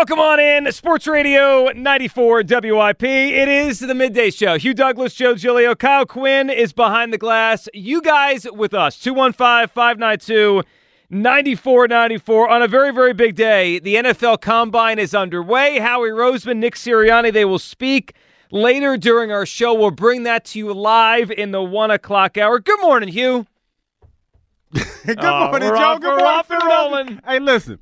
Welcome on in, Sports Radio 94 WIP. It is the midday show. Hugh Douglas, Joe Giglio, Kyle Quinn is behind the glass. You guys with us, 215 592 9494 on a very, very big day. The NFL Combine is underway. Howie Roseman, Nick Sirianni, they will speak later during our show. We'll bring that to you live in the one o'clock hour. Good morning, Hugh. Good Uh, morning, we're Joe. off- Good we're morning, off and rolling. Hey, listen,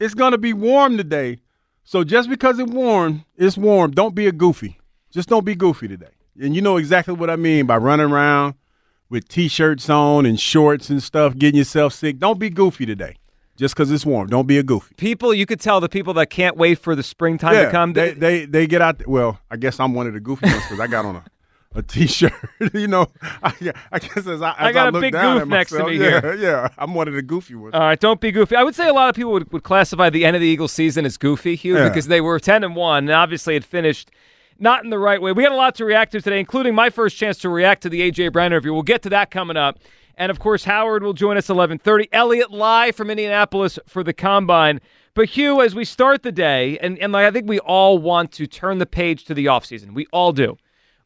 it's going to be warm today. So just because it's warm, it's warm. Don't be a goofy. Just don't be goofy today. And you know exactly what I mean by running around with t-shirts on and shorts and stuff, getting yourself sick. Don't be goofy today. Just because it's warm. Don't be a goofy. People, you could tell the people that can't wait for the springtime to come. They, they they get out. Well, I guess I'm one of the goofy ones because I got on a, a t-shirt. you know, I, I guess as I, as I got a look big down goof next to me yeah, here. Yeah, I'm one of the goofy ones. All right, don't be goofy. I would say a lot of people would, would classify the end of the Eagles season as goofy, Hugh, Yeah. because they were 10 and 1, and obviously it finished not in the right way. We got a lot to react to today, including my first chance to react to the A.J. Brown interview. We'll get to that coming up. And of course, Howard will join us 11:30. Elliot live from Indianapolis for the combine. But Hugh, as we start the day, and, and like I think we all want to turn the page to the offseason. We all do.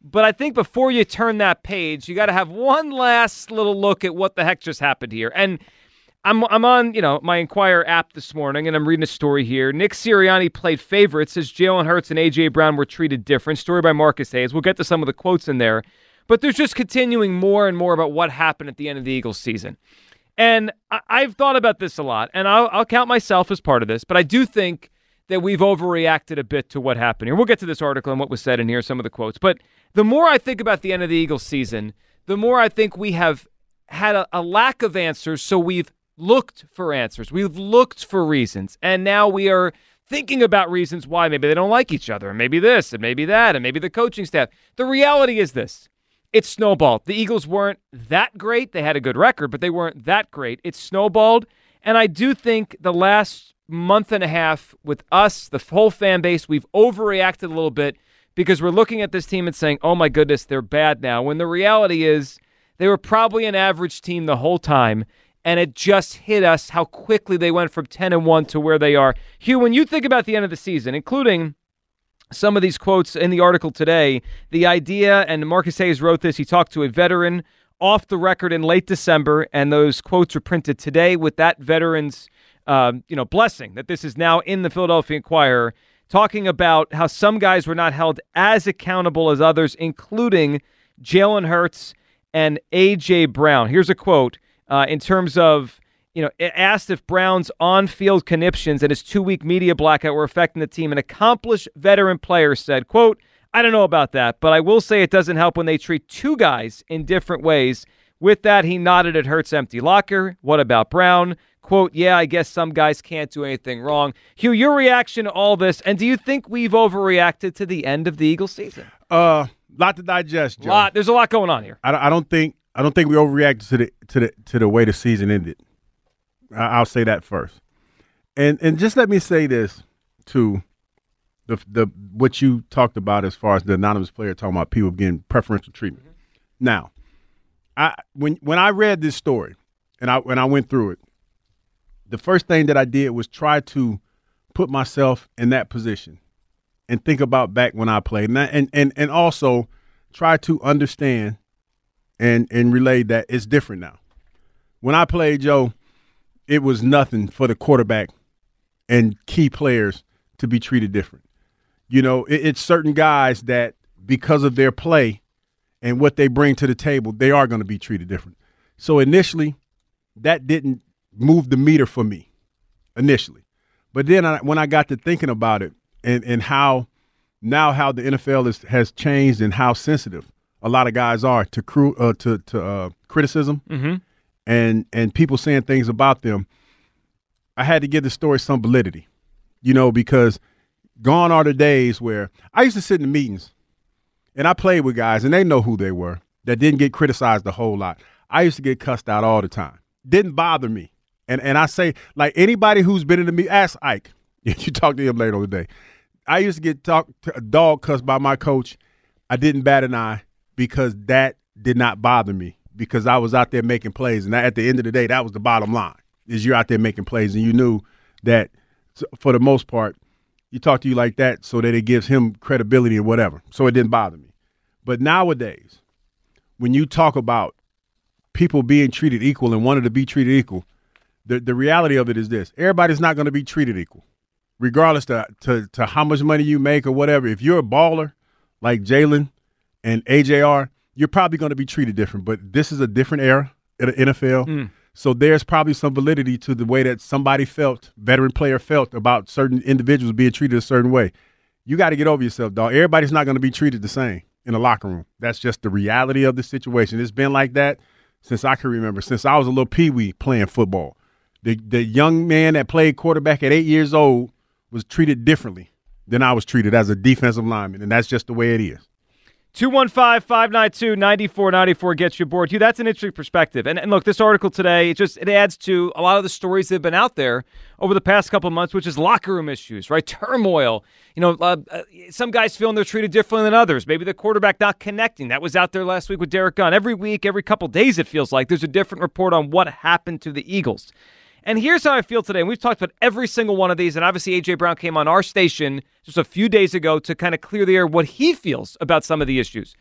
But I think before you turn that page, you got to have one last little look at what the heck just happened here. And I'm I'm on you know my Inquirer app this morning, and I'm reading a story here. Nick Sirianni played favorites as Jalen Hurts and AJ Brown were treated different. Story by Marcus Hayes. We'll get to some of the quotes in there, but there's just continuing more and more about what happened at the end of the Eagles season. And I, I've thought about this a lot, and I'll, I'll count myself as part of this, but I do think that we've overreacted a bit to what happened here. We'll get to this article and what was said in here, some of the quotes. But the more I think about the end of the Eagles season, the more I think we have had a, a lack of answers. So we've looked for answers, we've looked for reasons, and now we are thinking about reasons why maybe they don't like each other, and maybe this, and maybe that, and maybe the coaching staff. The reality is this. It's snowballed. The Eagles weren't that great. They had a good record, but they weren't that great. It's snowballed. And I do think the last month and a half with us, the whole fan base, we've overreacted a little bit because we're looking at this team and saying, oh my goodness, they're bad now. When the reality is they were probably an average team the whole time. And it just hit us how quickly they went from 10 and 1 to where they are. Hugh, when you think about the end of the season, including some of these quotes in the article today. The idea, and Marcus Hayes wrote this, he talked to a veteran off the record in late December, and those quotes were printed today with that veteran's um, you know, blessing that this is now in the Philadelphia Inquirer, talking about how some guys were not held as accountable as others, including Jalen Hurts and A.J. Brown. Here's a quote uh, in terms of you know, asked if Brown's on-field conniptions and his two-week media blackout were affecting the team. An accomplished veteran player said, quote, I don't know about that, but I will say it doesn't help when they treat two guys in different ways. With that, he nodded at Hurts' empty locker. What about Brown? Quote, yeah, I guess some guys can't do anything wrong. Hugh, your reaction to all this, and do you think we've overreacted to the end of the Eagles season? Uh, lot to digest, Joe. Lot, there's a lot going on here. I, I don't think I don't think we overreacted to the to the to the way the season ended. I, I'll say that first, and and just let me say this to the the what you talked about as far as the anonymous player talking about people getting preferential treatment. Now, I when when I read this story and I when I went through it, the first thing that I did was try to put myself in that position and think about back when I played, and I- and and, and also try to understand and and relay that it's different now. When I played, Joe, it was nothing for the quarterback and key players to be treated different. You know, it, it's certain guys that because of their play and what they bring to the table, they are going to be treated different. So initially, that didn't move the meter for me initially. But then I, when I got to thinking about it and, and how now how the NFL is, has changed and how sensitive a lot of guys are to uh, to to uh, criticism Mm-hmm. and and people saying things about them, I had to give the story some validity, you know, because gone are the days where I used to sit in the meetings and I played with guys and they know who they were that didn't get criticized a whole lot. I used to get cussed out all the time. Didn't bother me. And and I say like anybody who's been in the meet, ask Ike. you talk to him later on the day. I used to get talk to a dog cussed by my coach. I didn't bat an eye because that did not bother me because I was out there making plays, and at the end of the day, that was the bottom line: is you're out there making plays, and you knew that for the most part, you talk to you like that so that it gives him credibility or whatever. So it didn't bother me. But nowadays, when you talk about people being treated equal and wanting to be treated equal, the the reality of it is this: everybody's not going to be treated equal, regardless to, to to how much money you make or whatever. If you're a baller like Jalen and AJR, you're probably going to be treated different. But this is a different era in the NFL. Mm. So there's probably some validity to the way that somebody felt, veteran player felt about certain individuals being treated a certain way. You got to get over yourself, dog. Everybody's not going to be treated the same in the locker room. That's just the reality of the situation. It's been like that since I can remember, since I was a little peewee playing football. The the young man that played quarterback at eight years old was treated differently than I was treated as a defensive lineman, and that's just the way it is. 215 592 9494 gets you aboard. Hugh, that's an interesting perspective. And, and look, this article today, it just it adds to a lot of the stories that have been out there over the past couple months, which is locker room issues, right? Turmoil. You know, uh, uh, some guys feeling they're treated differently than others. Maybe the quarterback not connecting. That was out there last week with Derrick Gunn. Every week, every couple days, it feels like there's a different report on what happened to the Eagles. And here's how I feel today. And we've talked about every single one of these. And obviously, A.J. Brown came on our station just a few days ago to kind of clear the air what he feels about some of the issues.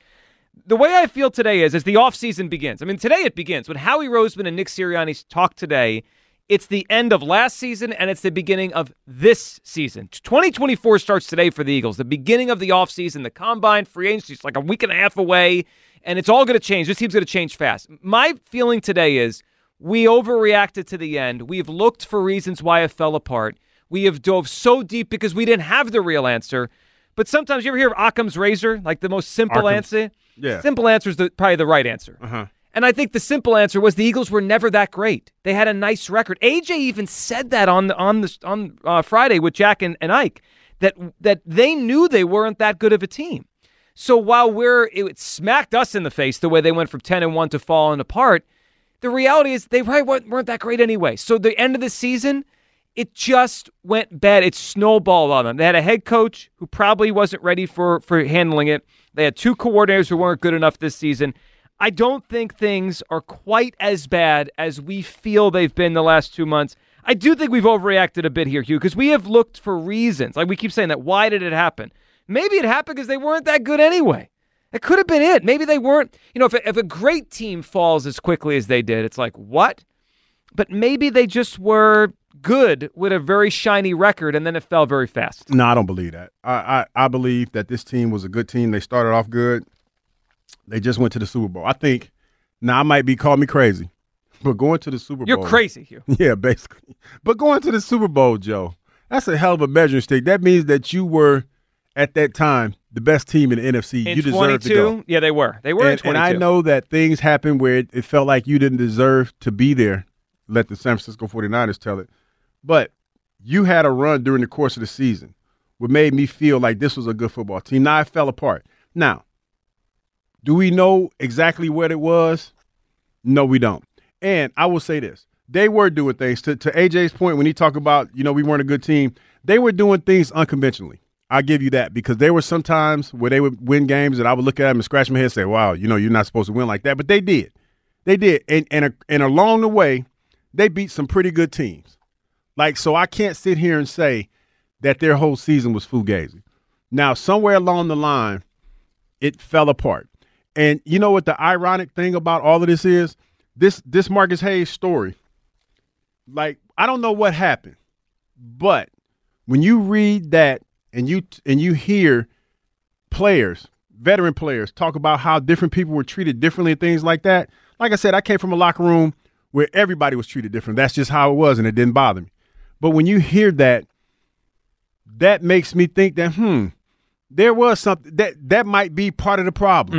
The way I feel today is as the offseason begins. I mean, today it begins. When Howie Roseman and Nick Sirianni talk today, it's the end of last season and it's the beginning of this season. 2024 starts today for the Eagles. The beginning of the offseason, the combine, free agency is like a week and a half away, and it's all going to change. This team's going to change fast. My feeling today is we overreacted to the end. We've looked for reasons why it fell apart. We have dove so deep because we didn't have the real answer. But sometimes you ever hear of Occam's razor, like the most simple answer? Yeah. Simple answer is the, probably the right answer. Uh-huh. And I think the simple answer was the Eagles were never that great. They had a nice record. AJ even said that on the, on the, on uh, Friday with Jack and, and Ike that that they knew they weren't that good of a team. So while we're it smacked us in the face the way they went from ten and one to falling apart, the reality is they probably weren't, that great anyway. So the end of the season, it just went bad. It snowballed on them. They had a head coach who probably wasn't ready for for handling it. They had two coordinators who weren't good enough this season. I don't think things are quite as bad as we feel they've been the last two months. I do think we've overreacted a bit here, Hugh, because we have looked for reasons. Like we keep saying that. Why did it happen? Maybe it happened because they weren't that good anyway. It could have been it. Maybe they weren't. You know, if a, if a great team falls as quickly as they did, it's like, what? But maybe they just were good with a very shiny record and then it fell very fast. No, I don't believe that. I, I, I believe that this team was a good team. They started off good. They just went to the Super Bowl. I think now I might be call me crazy, but going to the Super Bowl. You're crazy, Hugh. Yeah, basically. But going to the Super Bowl, Joe, that's a hell of a measuring stick. That means that you were at that time the best team in the NFC. In you deserve to go. yeah, they were. They were in And, 22. and I know that things happened where it, it felt like you didn't deserve to be there. Let the San Francisco 49ers tell it. But you had a run during the course of the season what made me feel like this was a good football team. Now it fell apart. Now, do we know exactly what it was? No, we don't. And I will say this. They were doing things to, to AJ's point when he talked about, you know, we weren't a good team. They were doing things unconventionally. I give you that because there were some times where they would win games and I would look at them and scratch my head and say, wow, you know, you're not supposed to win like that. But they did. They did. And, and, and along the way, they beat some pretty good teams. Like, so I can't sit here and say that their whole season was fugazi. Now, somewhere along the line, it fell apart. And you know what the ironic thing about all of this is? This this Marcus Hayes story. Like, I don't know what happened, but when you read that and you and you hear players, veteran players, talk about how different people were treated differently and things like that. Like I said, I came from a locker room where everybody was treated different. That's just how it was, and it didn't bother me. But when you hear that, that makes me think that hmm, there was something that that might be part of the problem.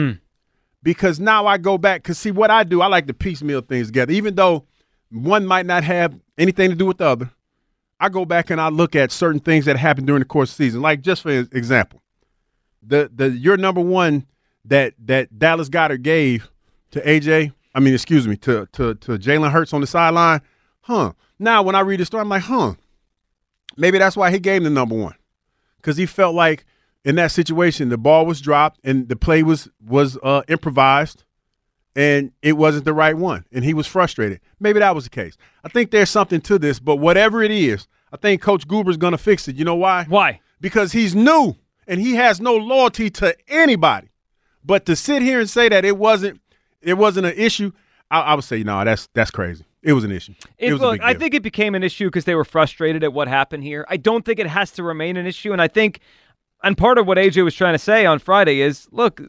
Because now I go back because see what I do, I like to piecemeal things together, even though one might not have anything to do with the other. I go back and I look at certain things that happened during the course of the season. Like just for example, the the your number one that that Dallas Goedert gave to AJ, I mean, excuse me, to to to Jalen Hurts on the sideline, huh? Now when I read the story, I'm like, huh? Maybe that's why he gave him the number one, because he felt like in that situation the ball was dropped and the play was was uh, improvised, and it wasn't the right one, and he was frustrated. Maybe that was the case. I think there's something to this, but whatever it is, I think Coach Goober's going to fix it. You know why? Why? Because he's new and he has no loyalty to anybody. But to sit here and say that it wasn't it wasn't an issue, I, I would say no, that's that's crazy. It was an issue. It, It, was look, I think it became an issue because they were frustrated at what happened here. I don't think it has to remain an issue, and I think, and part of what AJ was trying to say on Friday is, look,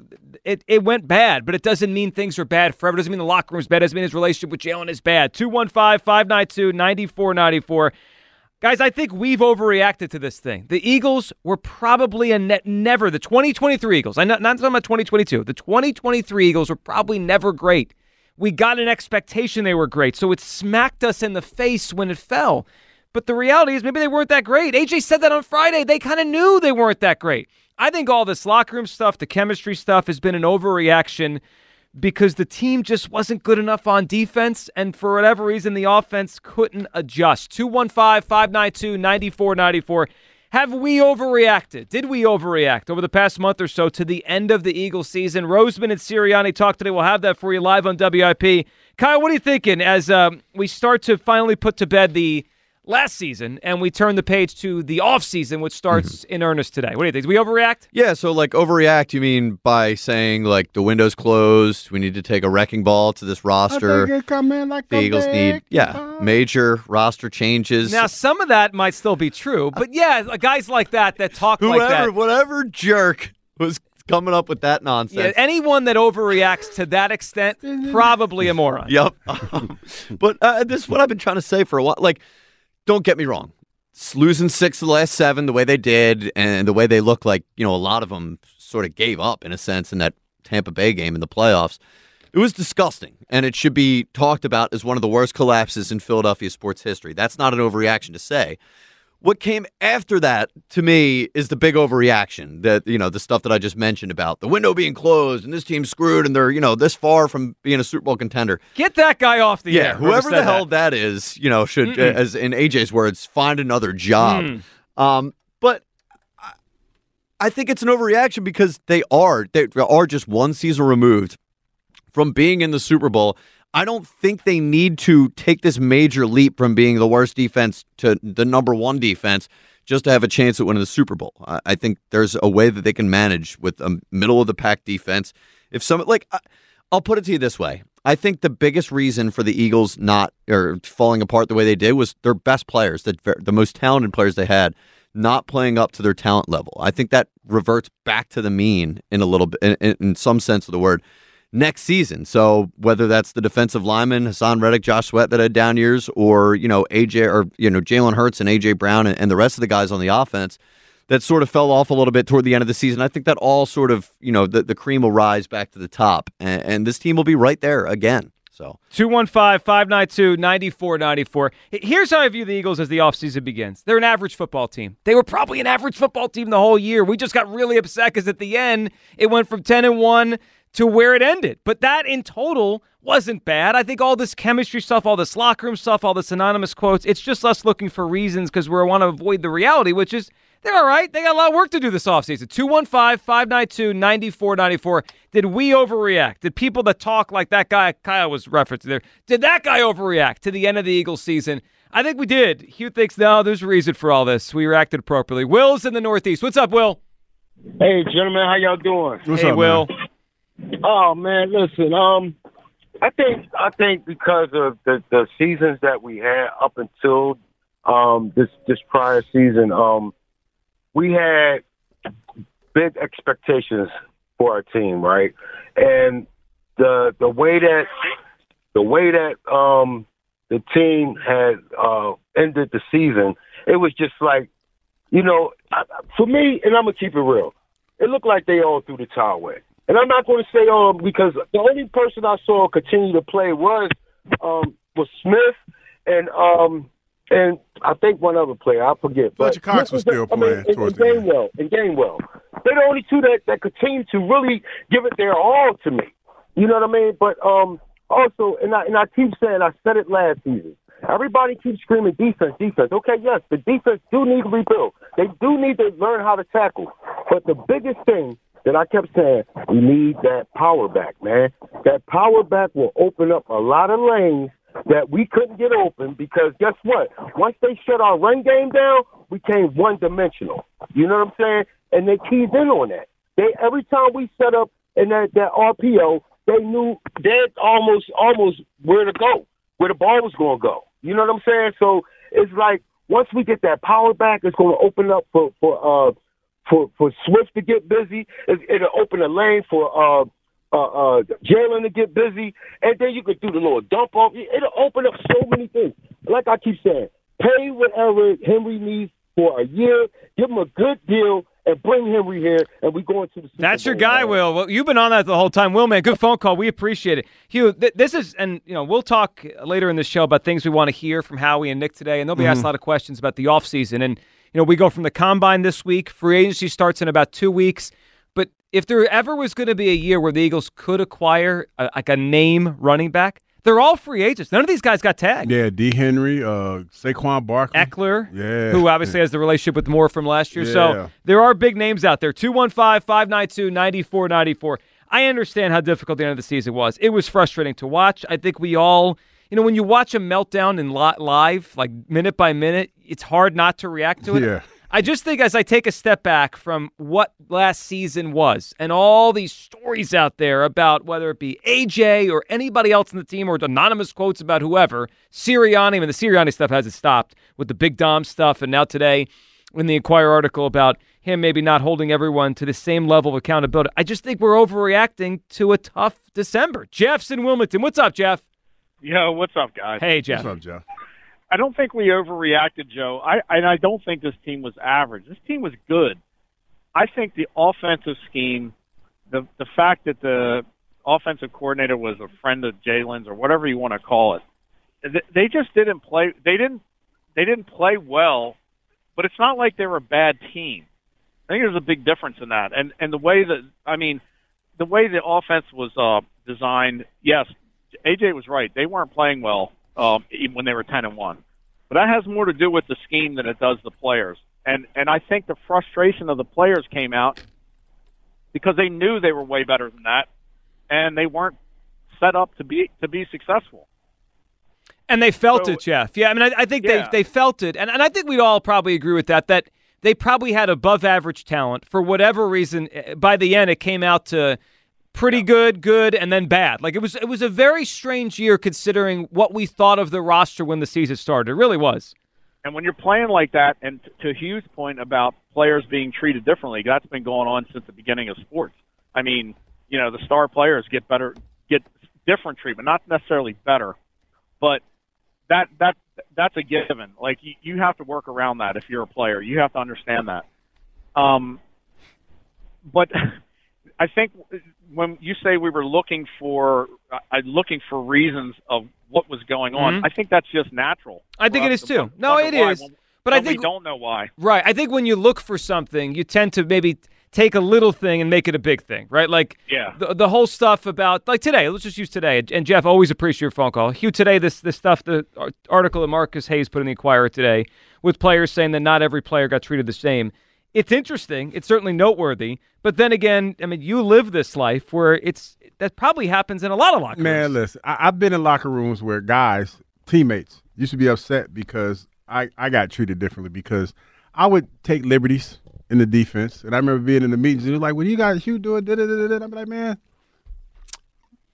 it, it went bad, but it doesn't mean things are bad forever. It doesn't mean the locker room's bad. It doesn't mean his relationship with Jalen is bad. 215-592-9494. Guys, I think we've overreacted to this thing. The Eagles were probably a net never the 2023 Eagles. I'm not, not talking about 2022. The 2023 Eagles were probably never great. We got an expectation they were great, so it smacked us in the face when it fell. But the reality is maybe they weren't that great. AJ said that on Friday. They kind of knew they weren't that great. I think all this locker room stuff, the chemistry stuff has been an overreaction because the team just wasn't good enough on defense, and for whatever reason, the offense couldn't adjust. 215 592 9494. Have we overreacted? Did we overreact over the past month or so to the end of the Eagles season? Roseman and Sirianni talk today. We'll have that for you live on WIP. Kyle, what are you thinking as um, we start to finally put to bed the last season and we turn the page to the off season, which starts in earnest today? What do you think? Did we overreact? Yeah, so like overreact, you mean by saying like the window's closed, we need to take a wrecking ball to this roster. Like the Eagles need yeah, major roster changes. Now, some of that might still be true, but yeah, guys like that that talk whoever like that. whatever jerk was coming up with that nonsense. Yeah, nonsense. anyone that overreacts to that extent, probably a moron. Yep. Um, but uh, this is what I've been trying to say for a while. Like, don't get me wrong. Losing six of the last seven, the way they did, and the way they look like, you know, a lot of them sort of gave up in a sense in that Tampa Bay game in the playoffs. It was disgusting, and it should be talked about as one of the worst collapses in Philadelphia sports history. That's not an overreaction to say. What came after that to me is the big overreaction. That you know the stuff that I just mentioned about the window being closed and this team's screwed and they're you know this far from being a Super Bowl contender. Get that guy off the Yeah, air. whoever said the hell that. that is, you know, should, uh, as in AJ's words, find another job. Mm. Um, but I- I think it's an overreaction because they are they are just one season removed from being in the Super Bowl. I don't think they need to take this major leap from being the worst defense to the number one defense just to have a chance at winning the Super Bowl. I, think there's a way that they can manage with a middle of the pack defense. If some like, I'll put it to you this way: I think the biggest reason for the Eagles not or falling apart the way they did was their best players, the the most talented players they had, not playing up to their talent level. I think that reverts back to the mean in a little bit, in, in some sense of the word, next season. So whether that's the defensive lineman Haason Reddick, Josh Sweat that had down years, or you know AJ or you know Jalen Hurts and AJ Brown and, and the rest of the guys on the offense that sort of fell off a little bit toward the end of the season. I think that all sort of you know the the cream will rise back to the top, and, and this team will be right there again. So 215-592-9494. Here's how I view the Eagles as the offseason begins. They're an average football team. They were probably an average football team the whole year. We just got really upset because at the end it went from 10 and 1 to where it ended. But that in total wasn't bad. I think all this chemistry stuff, all this locker room stuff, all this anonymous quotes, it's just us looking for reasons because we want to avoid the reality, which is they're all right. They got a lot of work to do this offseason. 215 592 9494. Did we overreact? Did people that talk like that guy Kyle was referencing there, did that guy overreact to the end of the Eagles season? I think we did. Hugh thinks, no, there's a reason for all this. We reacted appropriately. Will's in the Northeast. What's up, Will? Hey, gentlemen, how y'all doing? What's hey, up, Will. man? Oh man, listen. Um, I think I think because of the the seasons that we had up until um, this this prior season, um, we had big expectations for our team, right? And the the way that the way that um, the team had uh, ended the season, it was just like, you know, I, for me, and I'm gonna keep it real. It looked like they all threw the towel away. And I'm not going to say um because the only person I saw continue to play was um was Smith and um and I think one other player I forget. Fletcher but Cox was still I mean, playing and, towards and the end. Gainwell and Gainwell. They're the only two that that continue to really give it their all to me. You know what I mean? But um also and I and I keep saying I said it last season. Everybody keeps screaming defense, defense. Okay, yes, the defense do need to rebuild. They do need to learn how to tackle. But the biggest thing that I kept saying, we need that power back, man. That power back will open up a lot of lanes that we couldn't get open because guess what? Once they shut our run game down, we came one dimensional. You know what I'm saying? And they keyed in on that. They every time we set up in that, that RPO, they knew they almost almost where to go, where the ball was gonna go. You know what I'm saying? So it's like once we get that power back, it's gonna open up for for uh for for Swift to get busy. It, it'll open a lane for uh uh, uh Jalen to get busy, and then you could do the little dump off. It'll open up so many things. Like I keep saying, pay whatever Henry needs for a year, give him a good deal, and bring Henry here, and we go into the. Super That's your guy. Will. Well, you've been on that the whole time. Will, man, good phone call. We appreciate it. Hugh, th- this is, and you know, we'll talk later in the show about things we want to hear from Howie and Nick today, and they'll be asked a lot of questions about the offseason. And you know, we go from the combine this week. Free agency starts in about two weeks. But if there ever was going to be a year where the Eagles could acquire a, like a name running back, they're all free agents. None of these guys got tagged. Yeah, D. Henry, uh, Saquon Barkley. Ekeler, Yeah. who obviously has the relationship with Moore from last year. Yeah. So there are big names out there. 215 592 9494. I understand how difficult the end of the season was. It was frustrating to watch. I think we all, you know, when you watch a meltdown in live, like minute by minute, it's hard not to react to it. Yeah. I just think as I take a step back from what last season was and all these stories out there about whether it be AJ or anybody else in the team or anonymous quotes about whoever, Sirianni, I mean, the Sirianni stuff hasn't stopped with the Big Dom stuff. And now today, in the Inquirer article about him maybe not holding everyone to the same level of accountability, I just think we're overreacting to a tough December. Jeff's in Wilmington. What's up, Jeff? Yo, what's up, guys? Hey, Jeff. What's up, Joe? I don't think we overreacted, Joe. I and I don't think this team was average. This team was good. I think the offensive scheme, the the fact that the offensive coordinator was a friend of Jalen's or whatever you want to call it, they just didn't play. They didn't they didn't play well, but it's not like they were a bad team. I think there's a big difference in that, and and the way that I mean, the way the offense was uh, designed. Yes, AJ was right. They weren't playing well um, even when they were ten and one. But that has more to do with the scheme than it does the players. And and I think the frustration of the players came out because they knew they were way better than that, and they weren't set up to be to be successful. And they felt So- it, Jeff. Yeah, I mean, I, I think Yeah. they they felt it, and and I think we'd all probably agree with that. That they probably had above average talent for whatever reason. eh, By the end, it came out to pretty good, good, and then bad. Like it was it was a very strange year considering what we thought of the roster when the season started. It really was. And when you're playing like that, and to Hugh's point about players being treated differently, that's been going on since the beginning of sports. I mean, you know, the star players get better, get different treatment, not necessarily better, but that that that's a given. Like you, you have to work around that if you're a player. You have to understand that. Um, but I think when you say we were looking for uh, looking for reasons of what was going on, Mhm. I think that's just natural. I think it is to too. No, it is. it why is. when- But I think we don't know why. Right. I think when you look for something, you tend to maybe take a little thing and make it a big thing, right? Like Yeah. the, the whole stuff about like today. Let's just use today. And Jeff, always appreciate your phone call. Hugh, today this this stuff, the article that Marcus Hayes put in the Inquirer today, with players saying that not every player got treated the same. It's interesting. It's certainly noteworthy. But then again, I mean, you live this life where it's that probably happens in a lot of locker Man, rooms. listen, I, I've been in locker rooms where guys, teammates, used to be upset because I, I got treated differently because I would take liberties in the defense. And I remember being in the meetings and it was like, what you guys, Hugh doing? Da, da, da, da, da. I'm like, man,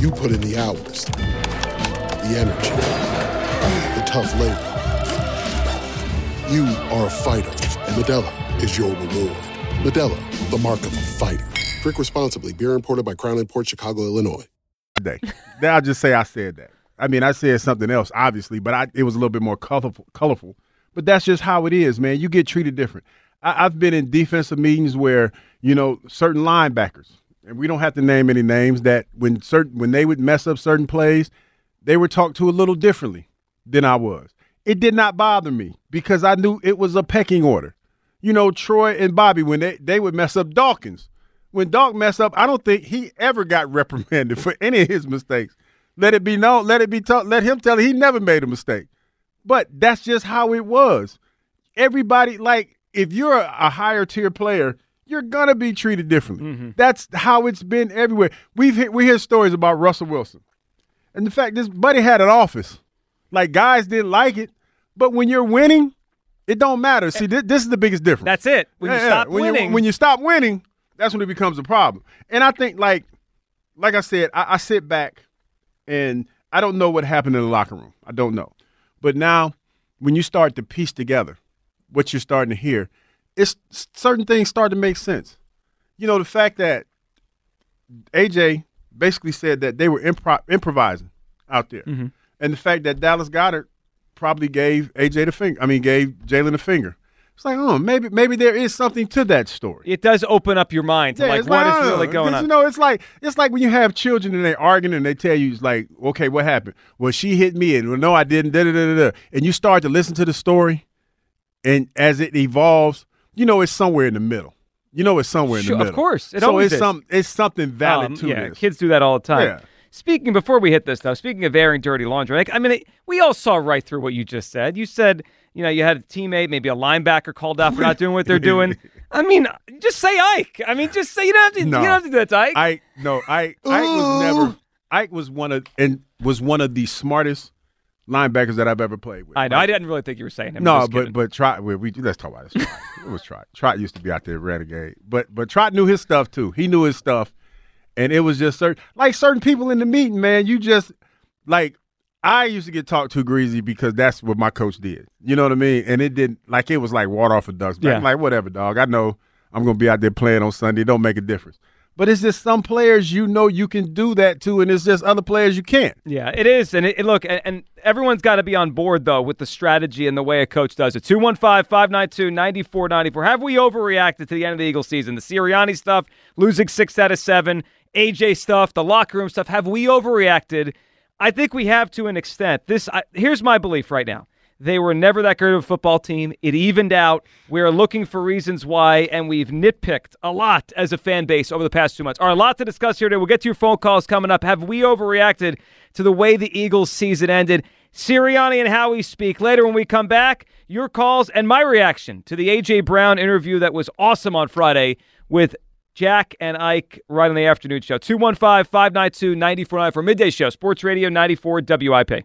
You put in the hours, the energy, the tough labor. You are a fighter, and Modelo is your reward. Modelo, the mark of a fighter. Drink responsibly. Beer imported by Crown Port Chicago, Illinois. Day. then I'll just say I said that. I mean, I said something else, obviously, but I, it was a little bit more colorful. Colorful, but that's just how it is, man. You get treated different. I, I've been in defensive meetings where you know certain linebackers, and we don't have to name any names, that when certain when they would mess up certain plays, they were talked to a little differently than I was. It did not bother me because I knew it was a pecking order. You know, Troy and Bobby when they they would mess up Dawkins. When Dawk messed up, I don't think he ever got reprimanded for any of his mistakes. Let it be known, let it be told, let him tell it he never made a mistake. But that's just how it was. Everybody, like, if you're a higher tier player, you're gonna be treated differently. Mm-hmm. That's how it's been everywhere. We've hit, we hear stories about Russell Wilson, and the fact this buddy had an office, like guys didn't like it, but when you're winning, it don't matter. See, this, this is the biggest difference. That's it. When you Yeah, yeah. stop when winning, when you stop winning, that's when it becomes a problem. And I think, like, like I said, I, I sit back and I don't know what happened in the locker room. I don't know, but now when you start to piece together what you're starting to hear, it's certain things start to make sense. You know, the fact that AJ basically said that they were impro- improvising out there, Mm-hmm. and the fact that Dallas Goedert probably gave AJ the finger. I mean, gave Jalen the finger. It's like, oh, maybe maybe there is something to that story. it does open up your mind to like it's what is oh, really going on. You know, it's like it's like when you have children and they're arguing and they tell you, it's like, okay, what happened? Well, she hit me, and well, no, I didn't. Da, da, da, da. And you start to listen to the story, and as it evolves, you know, it's somewhere in the middle. You know, it's somewhere in Sure, the of course. It so always it's is. some it's something valid Um, to yeah, this. kids do that all the time. Yeah. Speaking before we hit this though, speaking of airing dirty laundry, like I mean, it, we all saw right through what you just said. You said, you know, you had a teammate, maybe a linebacker called out for not doing what they're doing. I mean, just say Ike. I mean, just say you don't have to. No. You don't have to do that to Ike. Ike, no, Ike, Ike was never. Ike was one of and was one of the smartest linebackers that I've ever played with. I know. Like, I didn't really think you were saying him. No, but but Trot, we, we let's talk about this. It was Trot. Trot used to be out there renegade, but but Trot knew his stuff too. He knew his stuff, and it was just certain like certain people in the meeting, man. You just like I used to get talked to greasy because that's what my coach did. You know what I mean? And it didn't like it was like water off a duck's back. Yeah. Like whatever, dog. I know I'm gonna be out there playing on Sunday. It don't make a difference. But it's just some players you know you can do that to, and it's just other players you can't. Yeah, it is. And it, it- look, and, and everyone's got to be on board, though, with the strategy and the way a coach does it. 215 592 9494. Have we overreacted to the end of the Eagles season? The Sirianni stuff, losing six out of seven, AJ stuff, the locker room stuff. Have we overreacted? I think we have to an extent. This I, Here's my belief right now. They were never that good of a football team. It evened out. We're looking for reasons why, and we've nitpicked a lot as a fan base over the past two months. All right, a lot to discuss here today. We'll get to your phone calls coming up. Have we overreacted to the way the Eagles season ended? Sirianni and Howie speak later when we come back. Your calls and my reaction to the A.J. Brown interview that was awesome on Friday with Jack and Ike right on the afternoon show. 215 592 9494 midday show. Sports Radio 94 WIP.